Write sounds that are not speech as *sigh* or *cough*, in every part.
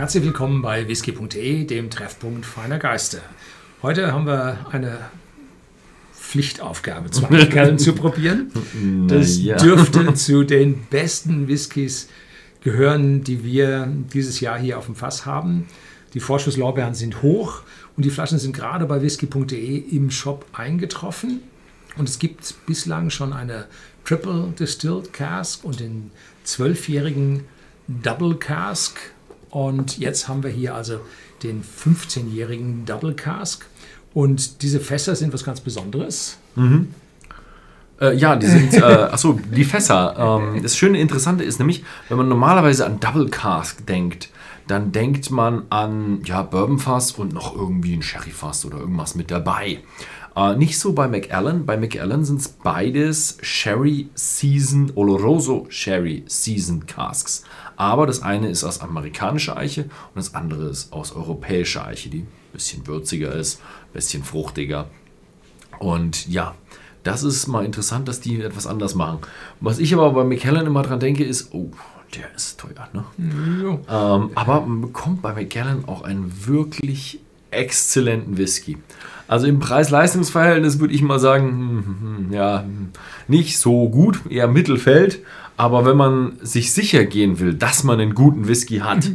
Herzlich willkommen bei whisky.de, dem Treffpunkt feiner Geister. Heute haben wir eine Pflichtaufgabe, zwei *laughs* Kerlen zu probieren. Das ja. dürfte zu den besten Whiskys gehören, die wir dieses Jahr hier auf dem Fass haben. Die Vorschusslorbeeren sind hoch und die Flaschen sind gerade bei whisky.de im Shop eingetroffen. Und es gibt bislang schon eine Triple Distilled Cask und den zwölfjährigen Double Cask. Und jetzt haben wir hier also den 15-jährigen Double Cask. Und diese Fässer sind was ganz Besonderes. Äh, ja, die sind, äh, *laughs* achso, die Fässer. Ähm, das schöne Interessante ist nämlich, wenn man normalerweise an Double Cask denkt, dann denkt man an ja, Bourbonfass und noch irgendwie ein Sherryfass oder irgendwas mit dabei. Äh, nicht so bei McAllen. Bei McAllen sind es beides Sherry Season, Oloroso Sherry Season Casks. Aber das eine ist aus amerikanischer Eiche und das andere ist aus europäischer Eiche, die ein bisschen würziger ist, ein bisschen fruchtiger. Und ja, das ist mal interessant, dass die etwas anders machen. Was ich aber bei McKellen immer dran denke, ist, oh, der ist teuer, ne? Ähm, aber man bekommt bei McKellen auch einen wirklich exzellenten Whisky. Also im Preis-Leistungs-Verhältnis würde ich mal sagen, hm, hm, hm, ja, nicht so gut, eher Mittelfeld. Aber wenn man sich sicher gehen will, dass man einen guten Whisky hat,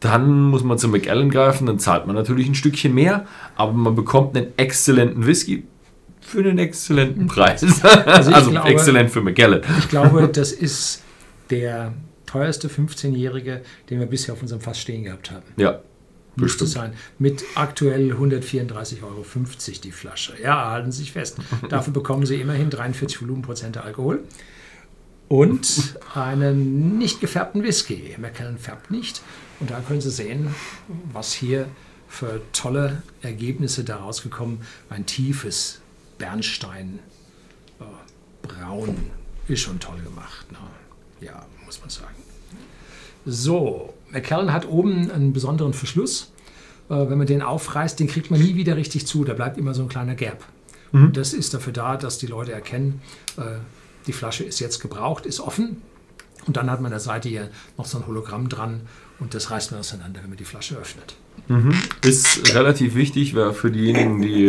dann muss man zu McAllen greifen, dann zahlt man natürlich ein Stückchen mehr, aber man bekommt einen exzellenten Whisky für einen exzellenten Preis. Also, *laughs* ich glaube- exzellent für McAllen. Ich glaube, das ist der teuerste 15-Jährige, den wir bisher auf unserem Fass stehen gehabt haben. Ja, Müsste sein. Mit aktuell 134,50 Euro die Flasche. Ja, halten Sie sich fest. *laughs* Dafür bekommen Sie immerhin 43 Volumenprozente Alkohol und *laughs* einen nicht gefärbten Whisky. Macallan färbt nicht. Und da können Sie sehen, was hier für tolle Ergebnisse daraus gekommen. Ein tiefes Bernstein, äh, braun, ist schon toll gemacht. Ne? Ja, muss man sagen. So, McKellen hat oben einen besonderen Verschluss. Äh, wenn man den aufreißt, den kriegt man nie wieder richtig zu. Da bleibt immer so ein kleiner Gap. Und das ist dafür da, dass die Leute erkennen, äh, die Flasche ist jetzt gebraucht, ist offen. Und dann hat man an der Seite hier noch so ein Hologramm dran und das reißt man auseinander, wenn man die Flasche öffnet. ist relativ wichtig, für diejenigen, die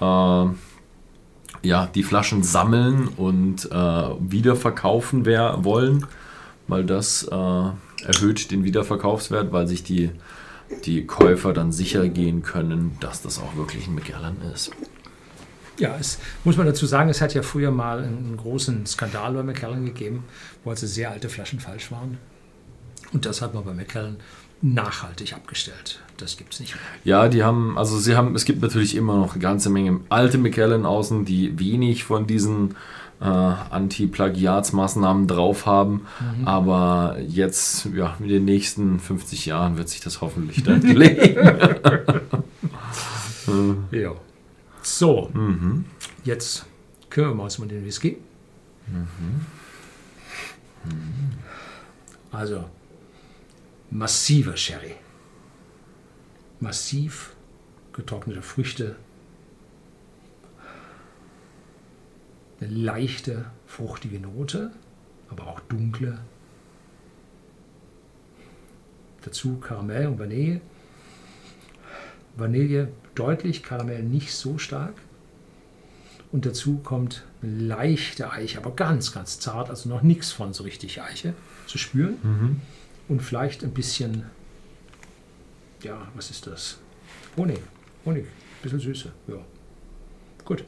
äh, ja, die Flaschen sammeln und äh, wiederverkaufen wer wollen, weil das äh, erhöht den Wiederverkaufswert, weil sich die, die Käufer dann sicher gehen können, dass das auch wirklich ein McAllen ist. Ja, es muss man dazu sagen, es hat ja früher mal einen großen Skandal bei McKellen gegeben, wo also sehr alte Flaschen falsch waren. Und das hat man bei McKellen nachhaltig abgestellt. Das gibt es nicht mehr. Ja, die haben, also sie haben, es gibt natürlich immer noch eine ganze Menge alte McAllen außen, die wenig von diesen äh, Anti-Plagiatsmaßnahmen drauf haben. Aber jetzt, ja, in den nächsten 50 Jahren wird sich das hoffentlich dann *laughs* legen. *laughs* Ja. So, jetzt kümmern wir uns um den Whisky. Also, massiver Sherry. Massiv getrocknete Früchte. Eine leichte, fruchtige Note, aber auch dunkle. Dazu Karamell und Vanille. Vanille deutlich, Karamell nicht so stark. Und dazu kommt eine leichte Eiche, aber ganz, ganz zart, also noch nichts von so richtig Eiche zu spüren. Und vielleicht ein bisschen, ja, was ist das? Honig. Honig. Ein bisschen Süße. Ja. Gut.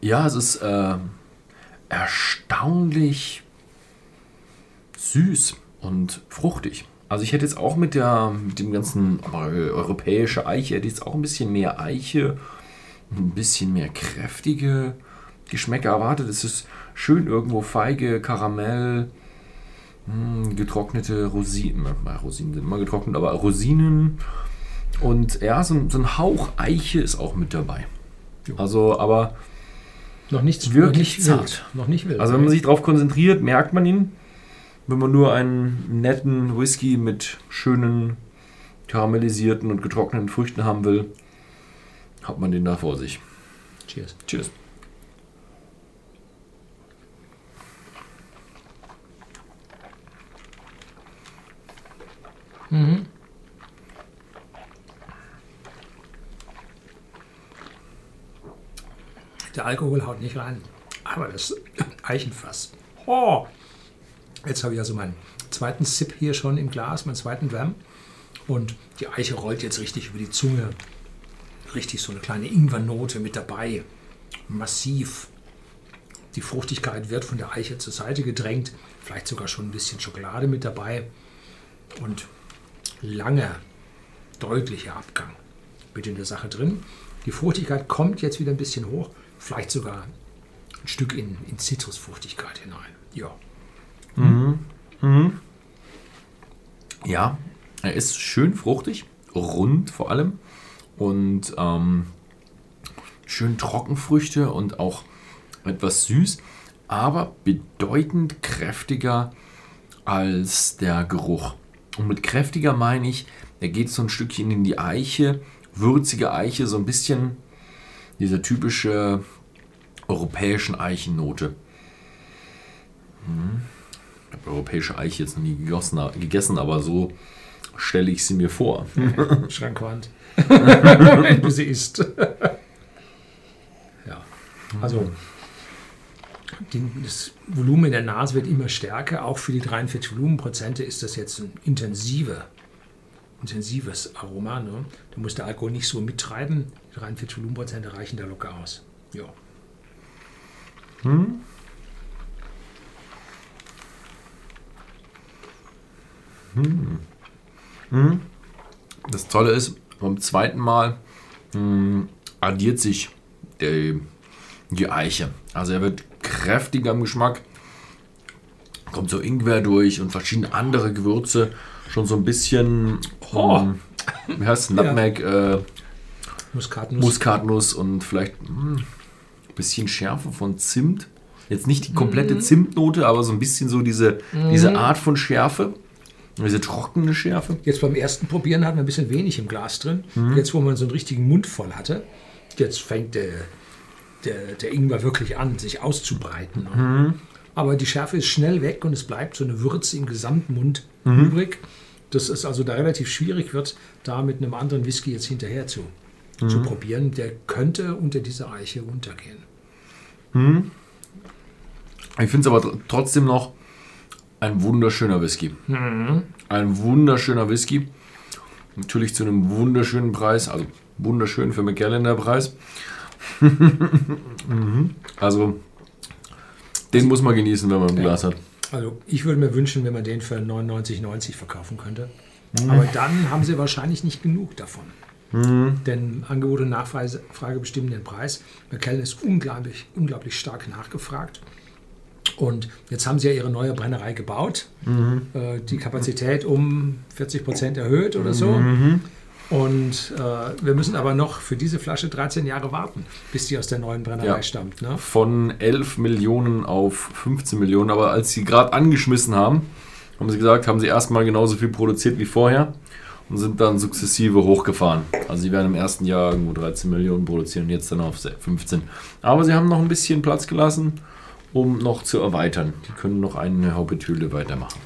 Ja, es ist äh, erstaunlich süß und fruchtig. Also ich hätte jetzt auch mit der mit dem ganzen eu- europäische Eiche, hätte jetzt auch ein bisschen mehr Eiche, ein bisschen mehr kräftige Geschmäcker erwartet. Es ist schön irgendwo feige, Karamell, mh, getrocknete Rosinen. Rosinen sind immer getrocknet, aber Rosinen und ja, so, ein- so ein Hauch Eiche ist auch mit dabei. Also, aber Noch nichts Wirklich noch nicht zart. wild. Noch nicht wild. also wenn man sich darauf konzentriert, merkt man ihn wenn man nur einen netten Whisky mit schönen karamellisierten und getrockneten Früchten haben will, hat man den da vor sich. Cheers. Cheers. Mhm. Der Alkohol haut nicht rein, aber das Eichenfass. Oh, jetzt habe ich also meinen zweiten Sip hier schon im Glas, meinen zweiten Wärm. Und die Eiche rollt jetzt richtig über die Zunge. Richtig so eine kleine Ingwernote mit dabei. Massiv. Die Fruchtigkeit wird von der Eiche zur Seite gedrängt. Vielleicht sogar schon ein bisschen Schokolade mit dabei. Und langer, deutlicher Abgang mit in der Sache drin. Die Fruchtigkeit kommt jetzt wieder ein bisschen hoch. Vielleicht sogar ein Stück in, in Zitrusfruchtigkeit hinein. Ja. Ja, er ist schön fruchtig, rund vor allem und ähm, schön Trockenfrüchte und auch etwas süß, aber bedeutend kräftiger als der Geruch. Und mit kräftiger meine ich, er geht so ein Stückchen in die Eiche, würzige Eiche, so ein bisschen diese typische europäischen Eichennote. Hm. Habe europäische Eiche jetzt noch nie gegossen, gegessen, aber so stelle ich sie mir vor. Schrankwand. Wenn du sie isst. ja. Also das Volumen in der Nase wird immer stärker. Auch für die 43 Volumenprozente ist das jetzt ein intensiver, intensives Aroma. Ne? Da muss der Alkohol nicht so mittreiben. Die 43 Volumenprozente reichen da locker aus. Ja. Das Tolle ist, beim zweiten Mal mh, addiert sich die, die Eiche. Also er wird kräftiger im Geschmack, kommt so Ingwer durch und verschiedene andere Gewürze. Schon so ein bisschen, Oh. ähm, wie heißt es, Nutmeg, äh, Muskatnuss. Muskatnuss und vielleicht ein bisschen Schärfe von Zimt. Jetzt nicht die komplette Zimtnote, aber so ein bisschen so diese, diese Art von Schärfe. Diese trockene Schärfe. Jetzt beim ersten Probieren hatten wir ein bisschen wenig im Glas drin. Jetzt, wo man so einen richtigen Mund voll hatte, jetzt fängt der, der, der Ingwer wirklich an, sich auszubreiten. ne? Aber die Schärfe ist schnell weg und es bleibt so eine Würze im Gesamtmund übrig. Das ist also da relativ schwierig wird, da mit einem anderen Whisky jetzt hinterher zu, zu probieren. Der könnte unter dieser Eiche untergehen. Ich finde es aber tr- trotzdem noch ein wunderschöner Whisky. Ein wunderschöner Whisky. Natürlich zu einem wunderschönen Preis. Also wunderschön für Macallan der Preis. Mhm. *laughs* Also den muss man genießen, wenn man ein Glas hat. Also ich würde mir wünschen, wenn man den für 99,90 verkaufen könnte. Aber dann haben sie wahrscheinlich nicht genug davon. Denn Angebot und Nachfrage Frage bestimmen den Preis. McKellen ist unglaublich, unglaublich stark nachgefragt. Und jetzt haben sie ja ihre neue Brennerei gebaut. Äh, die Kapazität um 40 Prozent erhöht oder so. Und äh, wir müssen aber noch für diese Flasche 13 Jahre warten, bis die aus der neuen Brennerei Ja. stammt. Ne? Von 11 Millionen auf 15 Millionen. Aber als sie gerade angeschmissen haben, haben sie gesagt, haben sie erstmal genauso viel produziert wie vorher und sind dann sukzessive hochgefahren. Also sie werden im ersten Jahr irgendwo 13 Millionen produzieren und jetzt dann auf 15. Aber sie haben noch ein bisschen Platz gelassen, um noch zu erweitern. Die können noch eine Haupethülle weitermachen.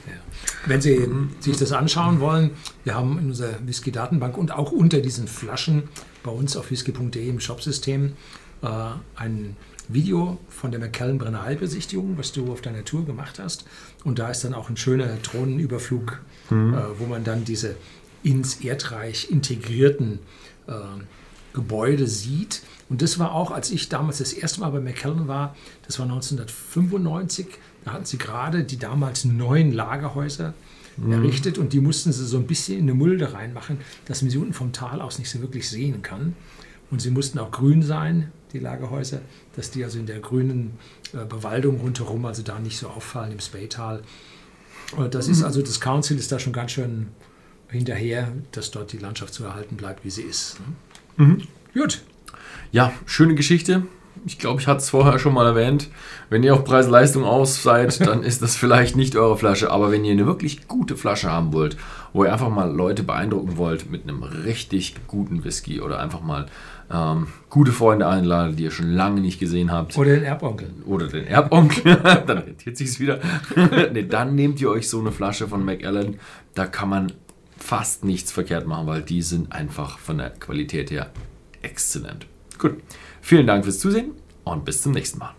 Wenn Sie sich das anschauen wollen, wir haben in unserer Whisky-Datenbank und auch unter diesen Flaschen bei uns auf whisky.de im Shopsystem äh, ein Video von der McKellen Brennerei-Besichtigung, was du auf deiner Tour gemacht hast. Und da ist dann auch ein schöner Drohnenüberflug, äh, wo man dann diese ins Erdreich integrierten äh, Gebäude sieht. Und das war auch, als ich damals das erste Mal bei McKellen war, das war 1995, da hatten sie gerade die damals neuen Lagerhäuser errichtet und die mussten sie so ein bisschen in eine Mulde reinmachen, dass man sie unten vom Tal aus nicht so wirklich sehen kann. Und sie mussten auch grün sein, die Lagerhäuser, dass die also in der grünen äh, Bewaldung rundherum, also da nicht so auffallen im Speytal. Äh, Das ist also, das Council ist da schon ganz schön hinterher, dass dort die Landschaft so erhalten bleibt, wie sie ist. Ne? Gut. Ja, schöne Geschichte. Ich glaube, ich hatte es vorher schon mal erwähnt. Wenn ihr auf Preis-Leistung aus seid, *laughs* dann ist das vielleicht nicht eure Flasche. Aber wenn ihr eine wirklich gute Flasche haben wollt, wo ihr einfach mal Leute beeindrucken wollt mit einem richtig guten Whisky oder einfach mal ähm, gute Freunde einladen, die ihr schon lange nicht gesehen habt, Oder den Erbonkel. oder den Erbonkel, *laughs* dann rentiert sich's wieder. *laughs* nee, dann nehmt ihr euch so eine Flasche von Macallan. Da kann man fast nichts verkehrt machen, weil die sind einfach von der Qualität her exzellent. Gut, vielen Dank fürs Zusehen und bis zum nächsten Mal.